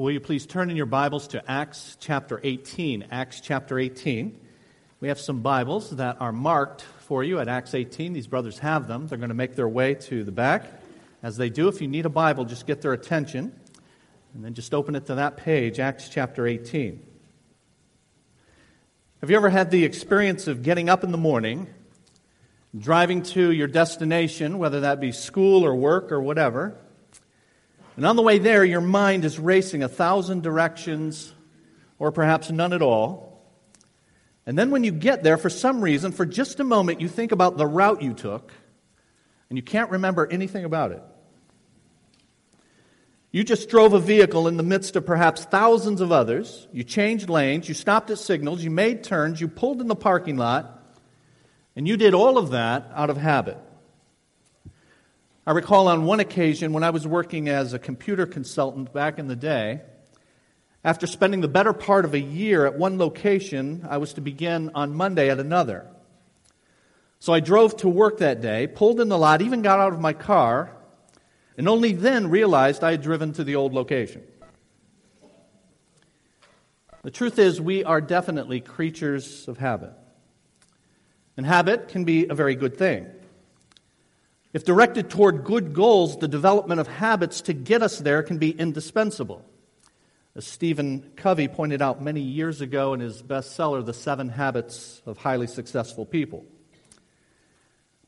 Will you please turn in your Bibles to Acts chapter 18? Acts chapter 18. We have some Bibles that are marked for you at Acts 18. These brothers have them. They're going to make their way to the back. As they do, if you need a Bible, just get their attention and then just open it to that page, Acts chapter 18. Have you ever had the experience of getting up in the morning, driving to your destination, whether that be school or work or whatever? And on the way there, your mind is racing a thousand directions, or perhaps none at all. And then when you get there, for some reason, for just a moment, you think about the route you took, and you can't remember anything about it. You just drove a vehicle in the midst of perhaps thousands of others. You changed lanes, you stopped at signals, you made turns, you pulled in the parking lot, and you did all of that out of habit. I recall on one occasion when I was working as a computer consultant back in the day, after spending the better part of a year at one location, I was to begin on Monday at another. So I drove to work that day, pulled in the lot, even got out of my car, and only then realized I had driven to the old location. The truth is, we are definitely creatures of habit. And habit can be a very good thing. If directed toward good goals, the development of habits to get us there can be indispensable. As Stephen Covey pointed out many years ago in his bestseller, The Seven Habits of Highly Successful People.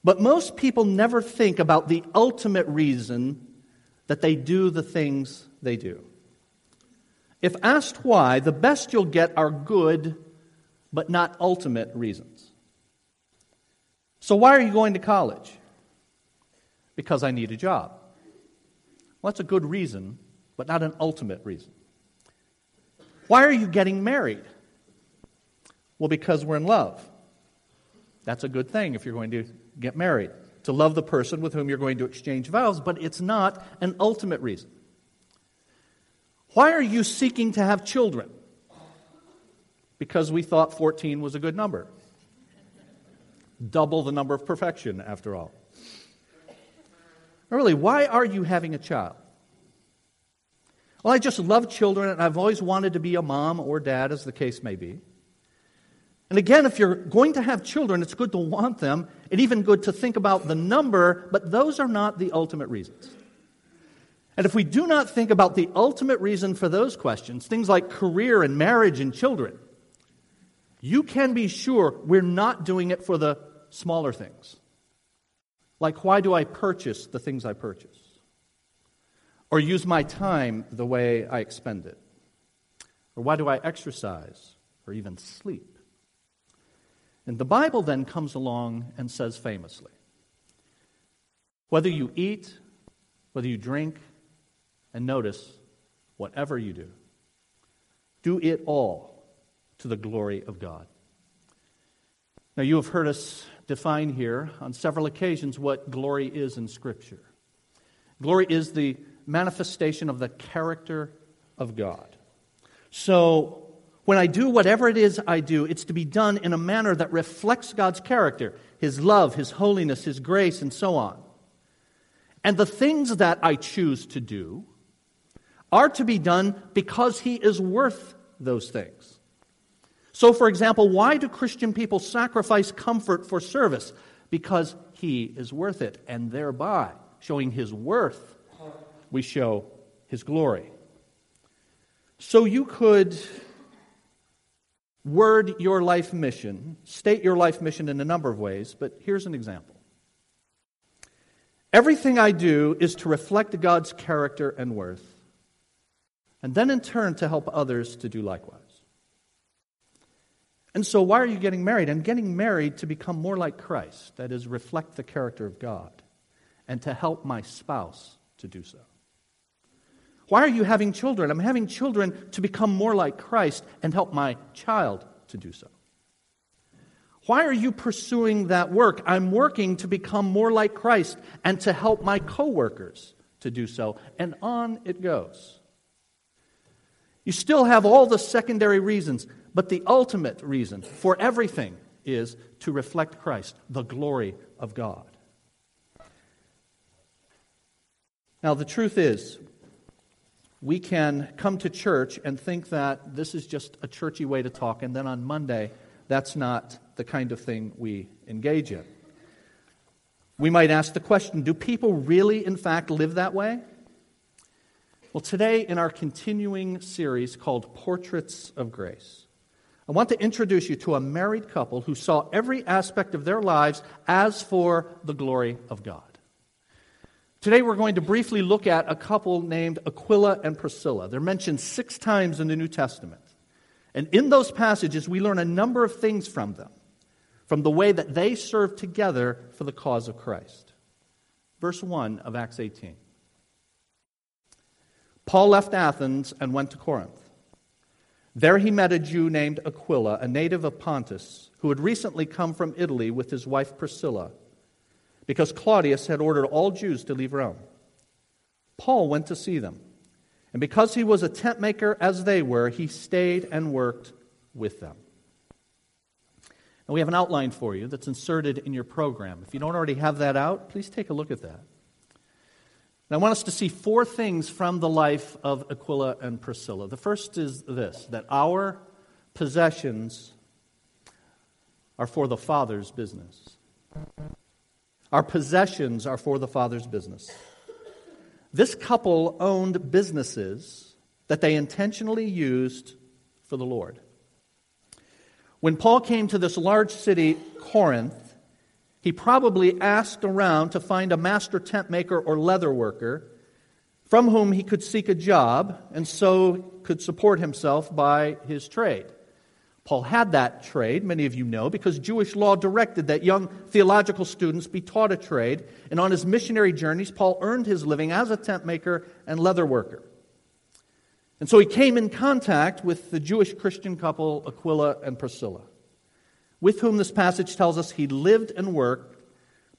But most people never think about the ultimate reason that they do the things they do. If asked why, the best you'll get are good, but not ultimate reasons. So, why are you going to college? Because I need a job. Well, that's a good reason, but not an ultimate reason. Why are you getting married? Well, because we're in love. That's a good thing if you're going to get married, to love the person with whom you're going to exchange vows, but it's not an ultimate reason. Why are you seeking to have children? Because we thought 14 was a good number. Double the number of perfection, after all. Really, why are you having a child? Well, I just love children and I've always wanted to be a mom or dad, as the case may be. And again, if you're going to have children, it's good to want them and even good to think about the number, but those are not the ultimate reasons. And if we do not think about the ultimate reason for those questions, things like career and marriage and children, you can be sure we're not doing it for the smaller things. Like, why do I purchase the things I purchase? Or use my time the way I expend it? Or why do I exercise or even sleep? And the Bible then comes along and says famously whether you eat, whether you drink, and notice, whatever you do, do it all to the glory of God. Now, you have heard us define here on several occasions what glory is in Scripture. Glory is the manifestation of the character of God. So, when I do whatever it is I do, it's to be done in a manner that reflects God's character, His love, His holiness, His grace, and so on. And the things that I choose to do are to be done because He is worth those things. So, for example, why do Christian people sacrifice comfort for service? Because he is worth it, and thereby, showing his worth, we show his glory. So, you could word your life mission, state your life mission in a number of ways, but here's an example. Everything I do is to reflect God's character and worth, and then in turn to help others to do likewise. And so, why are you getting married? I'm getting married to become more like Christ, that is, reflect the character of God, and to help my spouse to do so. Why are you having children? I'm having children to become more like Christ and help my child to do so. Why are you pursuing that work? I'm working to become more like Christ and to help my coworkers to do so. And on it goes. You still have all the secondary reasons. But the ultimate reason for everything is to reflect Christ, the glory of God. Now, the truth is, we can come to church and think that this is just a churchy way to talk, and then on Monday, that's not the kind of thing we engage in. We might ask the question do people really, in fact, live that way? Well, today, in our continuing series called Portraits of Grace, I want to introduce you to a married couple who saw every aspect of their lives as for the glory of God. Today, we're going to briefly look at a couple named Aquila and Priscilla. They're mentioned six times in the New Testament. And in those passages, we learn a number of things from them, from the way that they served together for the cause of Christ. Verse 1 of Acts 18. Paul left Athens and went to Corinth. There he met a Jew named Aquila, a native of Pontus, who had recently come from Italy with his wife Priscilla because Claudius had ordered all Jews to leave Rome. Paul went to see them, and because he was a tent maker as they were, he stayed and worked with them. Now, we have an outline for you that's inserted in your program. If you don't already have that out, please take a look at that. And I want us to see four things from the life of Aquila and Priscilla. The first is this that our possessions are for the Father's business. Our possessions are for the Father's business. This couple owned businesses that they intentionally used for the Lord. When Paul came to this large city, Corinth, he probably asked around to find a master tent maker or leather worker from whom he could seek a job and so could support himself by his trade. Paul had that trade, many of you know, because Jewish law directed that young theological students be taught a trade. And on his missionary journeys, Paul earned his living as a tent maker and leather worker. And so he came in contact with the Jewish Christian couple, Aquila and Priscilla, with whom this passage tells us he lived and worked,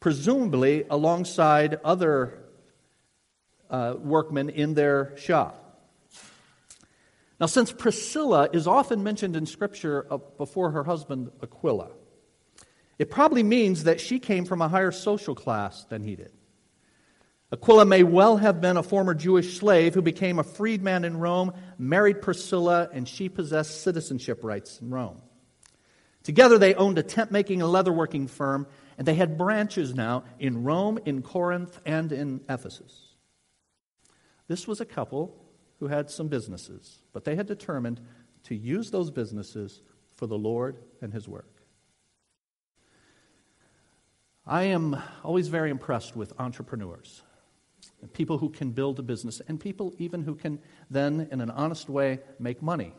presumably alongside other uh, workmen in their shop. Now, since Priscilla is often mentioned in Scripture before her husband Aquila, it probably means that she came from a higher social class than he did. Aquila may well have been a former Jewish slave who became a freedman in Rome, married Priscilla, and she possessed citizenship rights in Rome. Together, they owned a tent making and leatherworking firm, and they had branches now in Rome, in Corinth, and in Ephesus. This was a couple who had some businesses, but they had determined to use those businesses for the Lord and His work. I am always very impressed with entrepreneurs, people who can build a business, and people even who can then, in an honest way, make money.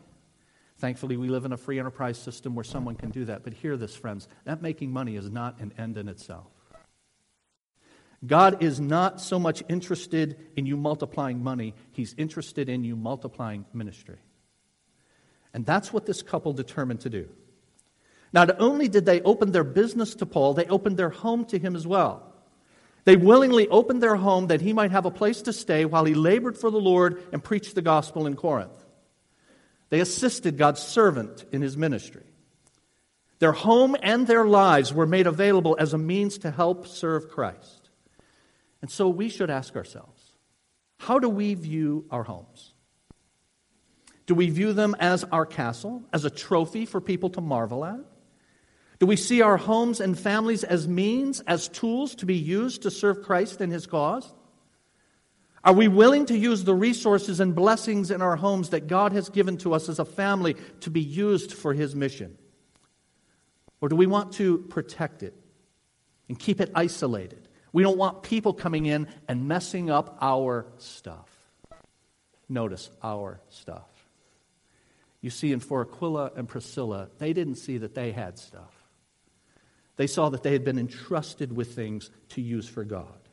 Thankfully, we live in a free enterprise system where someone can do that. But hear this, friends that making money is not an end in itself. God is not so much interested in you multiplying money, He's interested in you multiplying ministry. And that's what this couple determined to do. Not only did they open their business to Paul, they opened their home to him as well. They willingly opened their home that he might have a place to stay while he labored for the Lord and preached the gospel in Corinth. They assisted God's servant in his ministry. Their home and their lives were made available as a means to help serve Christ. And so we should ask ourselves how do we view our homes? Do we view them as our castle, as a trophy for people to marvel at? Do we see our homes and families as means, as tools to be used to serve Christ and his cause? Are we willing to use the resources and blessings in our homes that God has given to us as a family to be used for his mission? Or do we want to protect it and keep it isolated we don't want people coming in and messing up our stuff. Notice our stuff. You see, in for Aquila and Priscilla, they didn't see that they had stuff. They saw that they had been entrusted with things to use for God.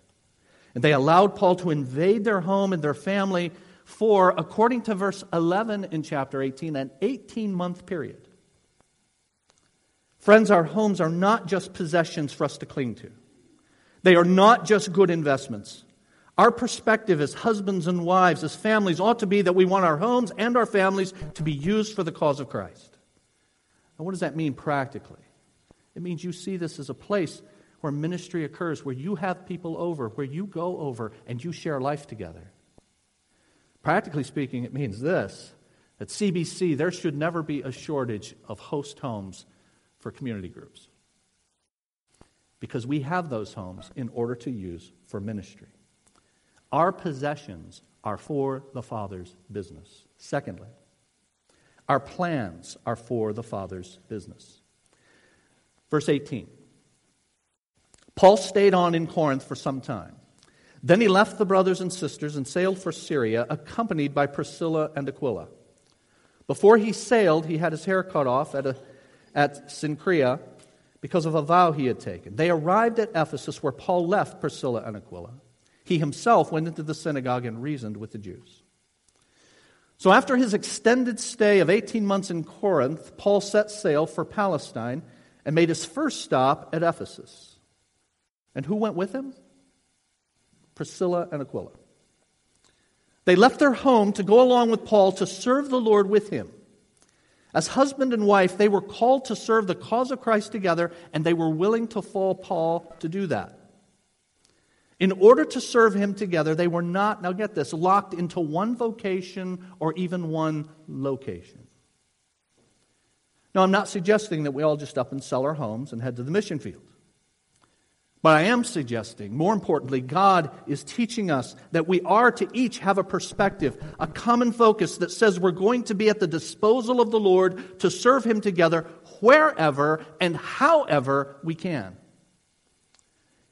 And they allowed Paul to invade their home and their family for, according to verse 11 in chapter 18, an 18 month period. Friends, our homes are not just possessions for us to cling to. They are not just good investments. Our perspective as husbands and wives, as families, ought to be that we want our homes and our families to be used for the cause of Christ. Now, what does that mean practically? It means you see this as a place where ministry occurs, where you have people over, where you go over and you share life together. Practically speaking, it means this at CBC, there should never be a shortage of host homes for community groups because we have those homes in order to use for ministry. Our possessions are for the Father's business. Secondly, our plans are for the Father's business. Verse 18 Paul stayed on in Corinth for some time. Then he left the brothers and sisters and sailed for Syria, accompanied by Priscilla and Aquila. Before he sailed, he had his hair cut off at, a, at because of a vow he had taken. They arrived at Ephesus, where Paul left Priscilla and Aquila. He himself went into the synagogue and reasoned with the Jews. So, after his extended stay of 18 months in Corinth, Paul set sail for Palestine and made his first stop at Ephesus. And who went with him? Priscilla and Aquila. They left their home to go along with Paul to serve the Lord with him. As husband and wife, they were called to serve the cause of Christ together, and they were willing to follow Paul to do that. In order to serve him together, they were not, now get this, locked into one vocation or even one location. Now, I'm not suggesting that we all just up and sell our homes and head to the mission field. But I am suggesting, more importantly, God is teaching us that we are to each have a perspective, a common focus that says we're going to be at the disposal of the Lord to serve Him together wherever and however we can.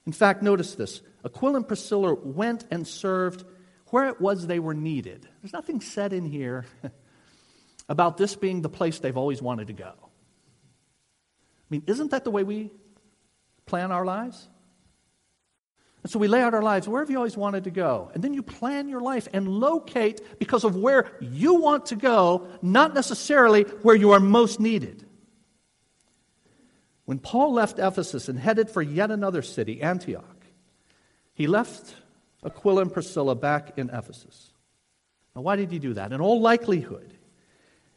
In fact, notice this Aquila and Priscilla went and served where it was they were needed. There's nothing said in here about this being the place they've always wanted to go. I mean, isn't that the way we plan our lives? And so we lay out our lives wherever you always wanted to go. And then you plan your life and locate because of where you want to go, not necessarily where you are most needed. When Paul left Ephesus and headed for yet another city, Antioch, he left Aquila and Priscilla back in Ephesus. Now, why did he do that? In all likelihood,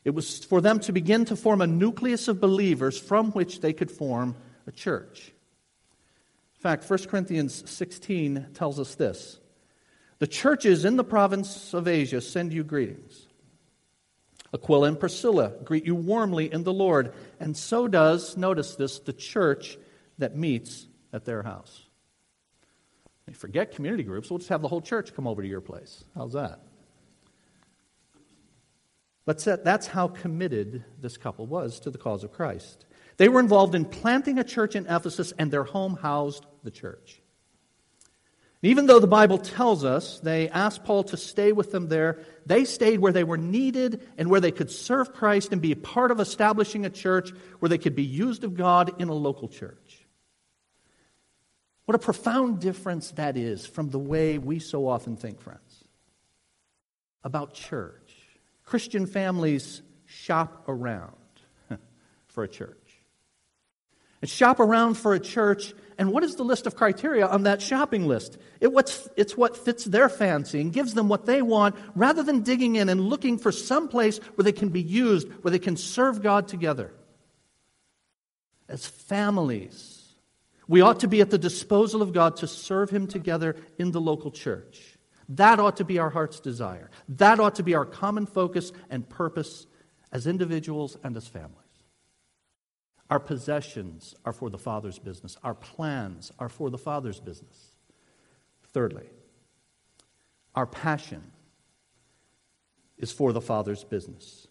it was for them to begin to form a nucleus of believers from which they could form a church fact, 1 Corinthians 16 tells us this The churches in the province of Asia send you greetings. Aquila and Priscilla greet you warmly in the Lord, and so does, notice this, the church that meets at their house. You forget community groups, we'll just have the whole church come over to your place. How's that? But that's how committed this couple was to the cause of Christ. They were involved in planting a church in Ephesus, and their home housed the church. Even though the Bible tells us they asked Paul to stay with them there, they stayed where they were needed and where they could serve Christ and be a part of establishing a church where they could be used of God in a local church. What a profound difference that is from the way we so often think, friends, about church. Christian families shop around for a church and shop around for a church. And what is the list of criteria on that shopping list? It what's, it's what fits their fancy and gives them what they want rather than digging in and looking for some place where they can be used, where they can serve God together. As families, we ought to be at the disposal of God to serve Him together in the local church. That ought to be our heart's desire. That ought to be our common focus and purpose as individuals and as families. Our possessions are for the Father's business. Our plans are for the Father's business. Thirdly, our passion is for the Father's business.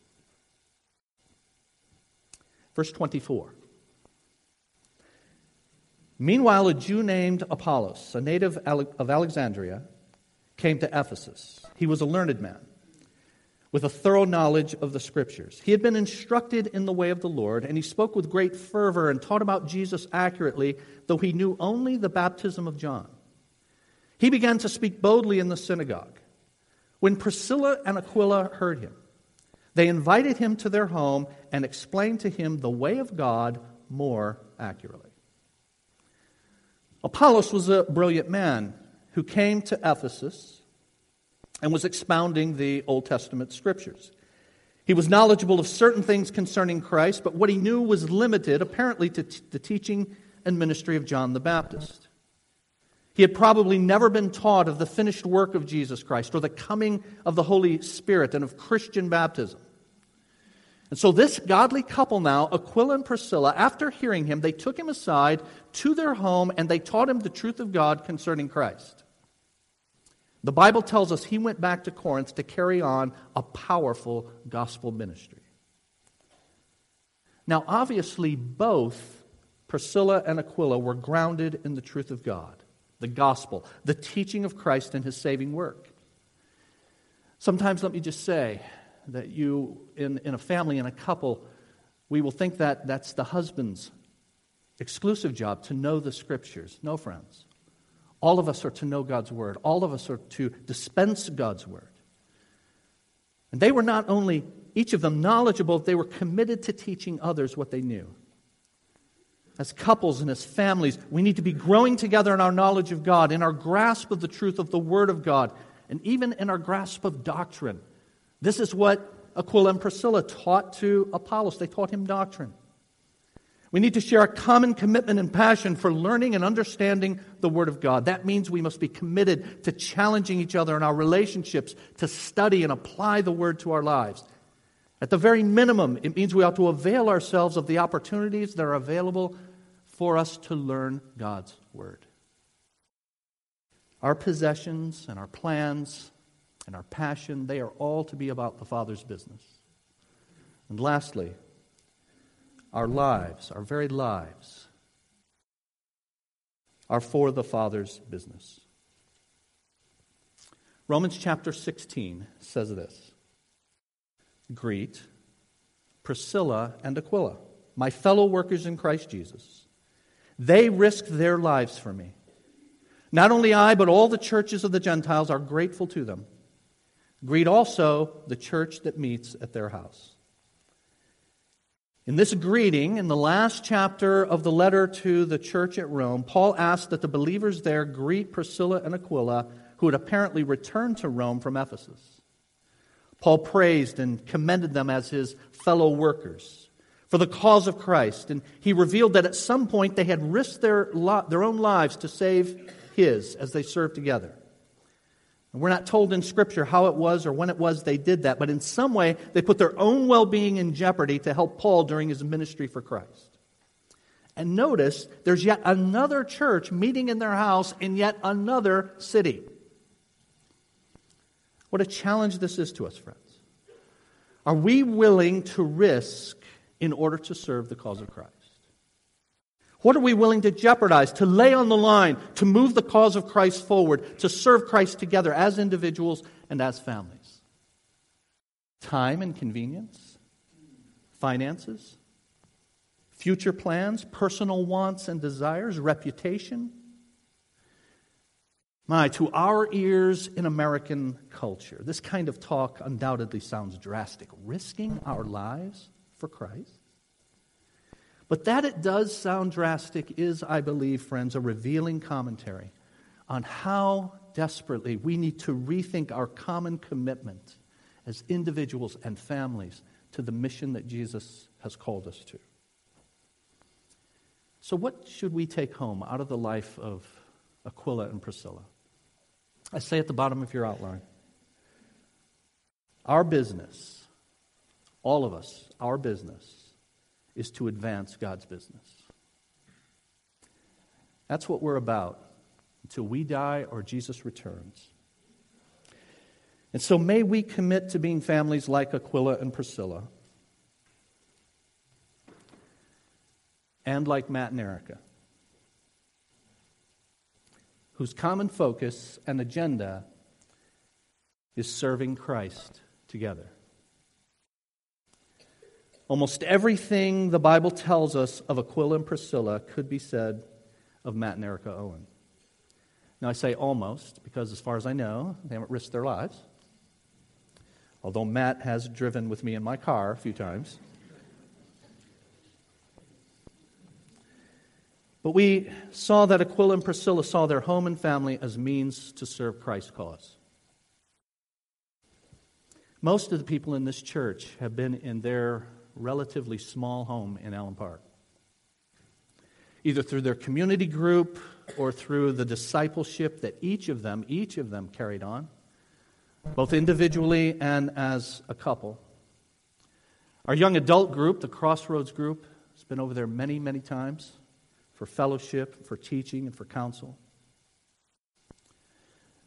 Verse 24. Meanwhile, a Jew named Apollos, a native of Alexandria, came to Ephesus. He was a learned man with a thorough knowledge of the Scriptures. He had been instructed in the way of the Lord, and he spoke with great fervor and taught about Jesus accurately, though he knew only the baptism of John. He began to speak boldly in the synagogue. When Priscilla and Aquila heard him, they invited him to their home and explained to him the way of God more accurately. Apollos was a brilliant man who came to Ephesus and was expounding the Old Testament scriptures. He was knowledgeable of certain things concerning Christ, but what he knew was limited, apparently, to t- the teaching and ministry of John the Baptist. He had probably never been taught of the finished work of Jesus Christ or the coming of the Holy Spirit and of Christian baptism. And so, this godly couple now, Aquila and Priscilla, after hearing him, they took him aside to their home and they taught him the truth of God concerning Christ. The Bible tells us he went back to Corinth to carry on a powerful gospel ministry. Now, obviously, both Priscilla and Aquila were grounded in the truth of God the gospel, the teaching of Christ and his saving work. Sometimes, let me just say that you, in, in a family, in a couple, we will think that that's the husband's exclusive job to know the scriptures. No, friends. All of us are to know God's word, all of us are to dispense God's word. And they were not only, each of them, knowledgeable, they were committed to teaching others what they knew as couples and as families, we need to be growing together in our knowledge of God, in our grasp of the truth of the Word of God, and even in our grasp of doctrine. This is what Aquila and Priscilla taught to Apollos. They taught him doctrine. We need to share a common commitment and passion for learning and understanding the Word of God. That means we must be committed to challenging each other in our relationships, to study and apply the Word to our lives. At the very minimum, it means we ought to avail ourselves of the opportunities that are available for us to learn God's Word. Our possessions and our plans and our passion, they are all to be about the Father's business. And lastly, our lives, our very lives, are for the Father's business. Romans chapter 16 says this greet Priscilla and Aquila, my fellow workers in Christ Jesus. They risked their lives for me. Not only I, but all the churches of the Gentiles are grateful to them. Greet also the church that meets at their house. In this greeting, in the last chapter of the letter to the church at Rome, Paul asked that the believers there greet Priscilla and Aquila, who had apparently returned to Rome from Ephesus. Paul praised and commended them as his fellow workers for the cause of Christ. And he revealed that at some point they had risked their, their own lives to save his as they served together. And we're not told in Scripture how it was or when it was they did that, but in some way they put their own well being in jeopardy to help Paul during his ministry for Christ. And notice there's yet another church meeting in their house in yet another city. What a challenge this is to us, friends. Are we willing to risk in order to serve the cause of Christ? What are we willing to jeopardize, to lay on the line, to move the cause of Christ forward, to serve Christ together as individuals and as families? Time and convenience? Finances? Future plans? Personal wants and desires? Reputation? My, to our ears in American culture, this kind of talk undoubtedly sounds drastic, risking our lives for Christ. But that it does sound drastic is, I believe, friends, a revealing commentary on how desperately we need to rethink our common commitment as individuals and families to the mission that Jesus has called us to. So, what should we take home out of the life of Aquila and Priscilla? I say at the bottom of your outline our business, all of us, our business, is to advance God's business. That's what we're about until we die or Jesus returns. And so may we commit to being families like Aquila and Priscilla and like Matt and Erica whose common focus and agenda is serving Christ together. Almost everything the Bible tells us of Aquila and Priscilla could be said of Matt and Erica Owen. Now, I say almost because, as far as I know, they haven't risked their lives. Although Matt has driven with me in my car a few times. But we saw that Aquila and Priscilla saw their home and family as means to serve Christ's cause. Most of the people in this church have been in their relatively small home in Allen Park. either through their community group or through the discipleship that each of them, each of them carried on, both individually and as a couple. Our young adult group, the Crossroads group, has been over there many, many times for fellowship, for teaching, and for counsel.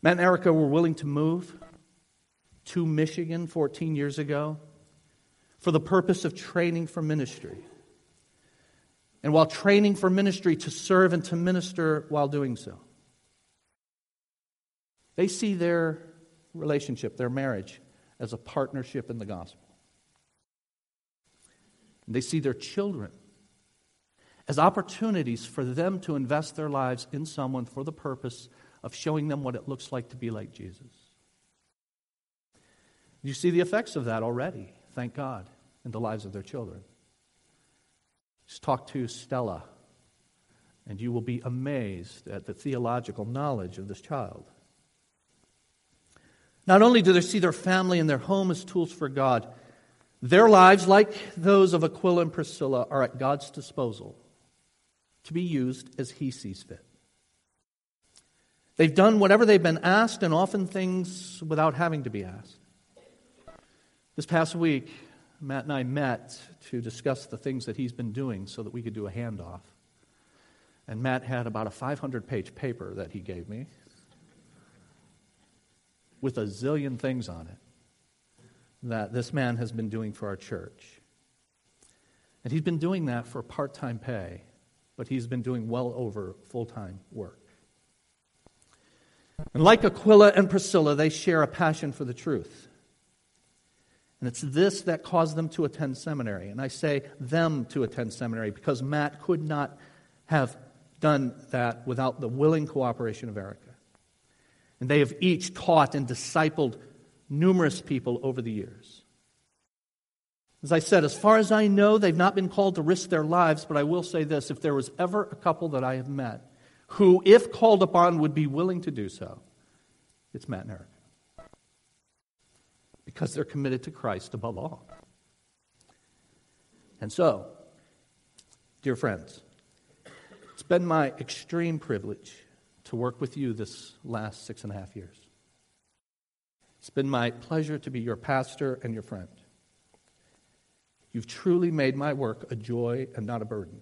Matt and Erica were willing to move to Michigan 14 years ago for the purpose of training for ministry. And while training for ministry, to serve and to minister while doing so. They see their relationship, their marriage, as a partnership in the gospel. And they see their children as opportunities for them to invest their lives in someone for the purpose of showing them what it looks like to be like Jesus. You see the effects of that already, thank God, in the lives of their children. Just talk to Stella, and you will be amazed at the theological knowledge of this child. Not only do they see their family and their home as tools for God, their lives, like those of Aquila and Priscilla, are at God's disposal to be used as He sees fit. They've done whatever they've been asked, and often things without having to be asked. This past week, Matt and I met to discuss the things that he's been doing so that we could do a handoff. And Matt had about a 500 page paper that he gave me with a zillion things on it that this man has been doing for our church. And he's been doing that for part time pay, but he's been doing well over full time work. And like Aquila and Priscilla, they share a passion for the truth. And it's this that caused them to attend seminary. And I say them to attend seminary because Matt could not have done that without the willing cooperation of Erica. And they have each taught and discipled numerous people over the years. As I said, as far as I know, they've not been called to risk their lives, but I will say this if there was ever a couple that I have met who, if called upon, would be willing to do so, it's Matt and Eric because they're committed to Christ above all. And so, dear friends, it's been my extreme privilege to work with you this last six and a half years. It's been my pleasure to be your pastor and your friend. You've truly made my work a joy and not a burden.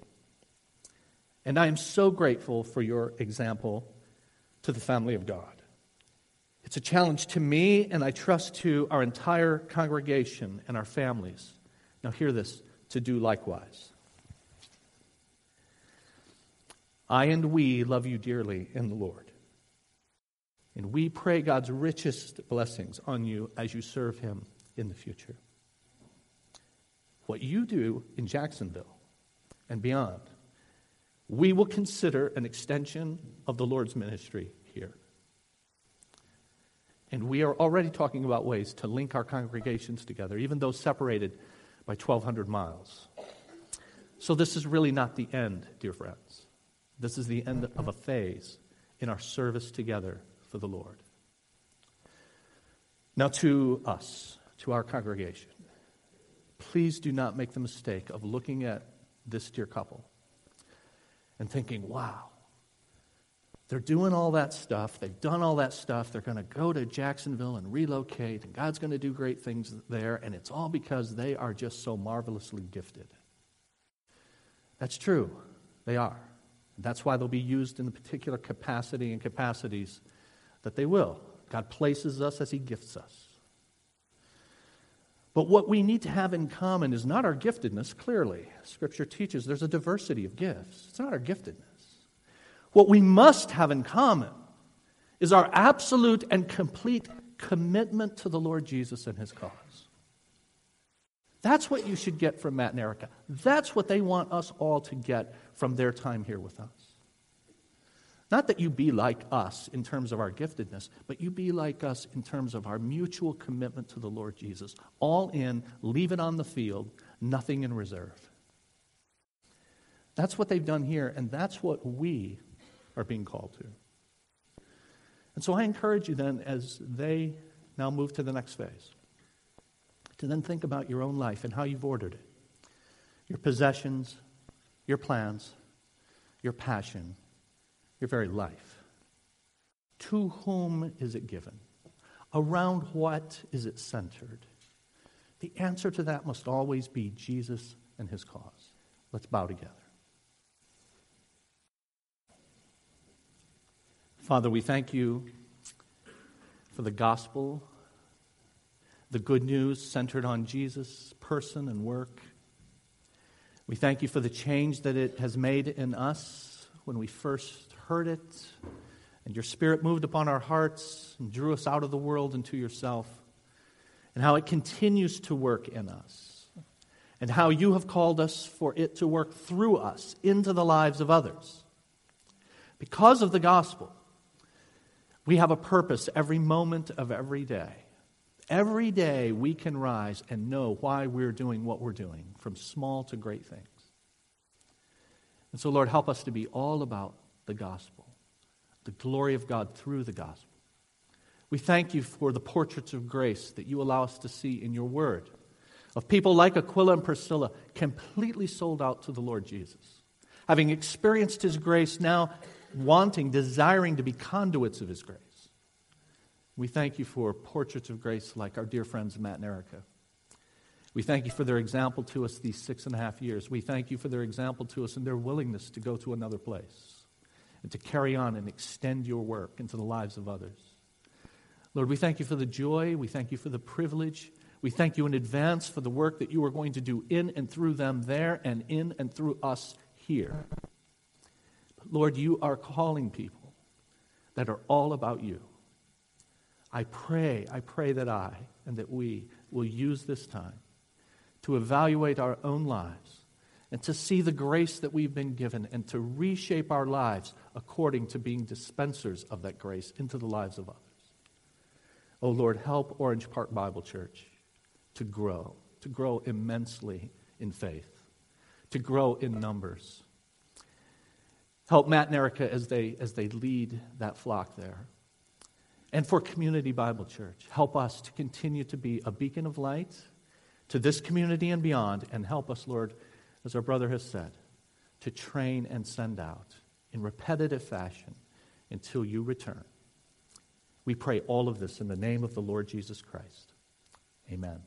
And I am so grateful for your example to the family of God. It's a challenge to me, and I trust to our entire congregation and our families. Now, hear this to do likewise. I and we love you dearly in the Lord. And we pray God's richest blessings on you as you serve Him in the future. What you do in Jacksonville and beyond, we will consider an extension of the Lord's ministry here. And we are already talking about ways to link our congregations together, even though separated by 1,200 miles. So, this is really not the end, dear friends. This is the end of a phase in our service together for the Lord. Now, to us, to our congregation, please do not make the mistake of looking at this dear couple and thinking, wow, they're doing all that stuff. They've done all that stuff. They're going to go to Jacksonville and relocate, and God's going to do great things there, and it's all because they are just so marvelously gifted. That's true. They are. That's why they'll be used in the particular capacity and capacities that they will. God places us as He gifts us. But what we need to have in common is not our giftedness, clearly. Scripture teaches there's a diversity of gifts. It's not our giftedness. What we must have in common is our absolute and complete commitment to the Lord Jesus and his cause. That's what you should get from Matt and Erica. That's what they want us all to get from their time here with us. Not that you be like us in terms of our giftedness, but you be like us in terms of our mutual commitment to the Lord Jesus. All in, leave it on the field, nothing in reserve. That's what they've done here, and that's what we are being called to. And so I encourage you then, as they now move to the next phase, to then think about your own life and how you've ordered it your possessions, your plans, your passion, your very life. To whom is it given? Around what is it centered? The answer to that must always be Jesus and his cause. Let's bow together. Father, we thank you for the gospel, the good news centered on Jesus' person and work. We thank you for the change that it has made in us when we first heard it, and your Spirit moved upon our hearts and drew us out of the world into yourself, and how it continues to work in us, and how you have called us for it to work through us into the lives of others. Because of the gospel, we have a purpose every moment of every day. Every day we can rise and know why we're doing what we're doing, from small to great things. And so, Lord, help us to be all about the gospel, the glory of God through the gospel. We thank you for the portraits of grace that you allow us to see in your word of people like Aquila and Priscilla completely sold out to the Lord Jesus. Having experienced his grace, now wanting, desiring to be conduits of His grace. We thank you for portraits of grace like our dear friends Matt and Erica. We thank you for their example to us these six and a half years. We thank you for their example to us and their willingness to go to another place and to carry on and extend your work into the lives of others. Lord, we thank you for the joy. We thank you for the privilege. We thank you in advance for the work that you are going to do in and through them there and in and through us here. Lord, you are calling people that are all about you. I pray, I pray that I and that we will use this time to evaluate our own lives and to see the grace that we've been given and to reshape our lives according to being dispensers of that grace into the lives of others. Oh Lord, help Orange Park Bible Church to grow, to grow immensely in faith, to grow in numbers Help Matt and Erica as they, as they lead that flock there. And for Community Bible Church, help us to continue to be a beacon of light to this community and beyond. And help us, Lord, as our brother has said, to train and send out in repetitive fashion until you return. We pray all of this in the name of the Lord Jesus Christ. Amen.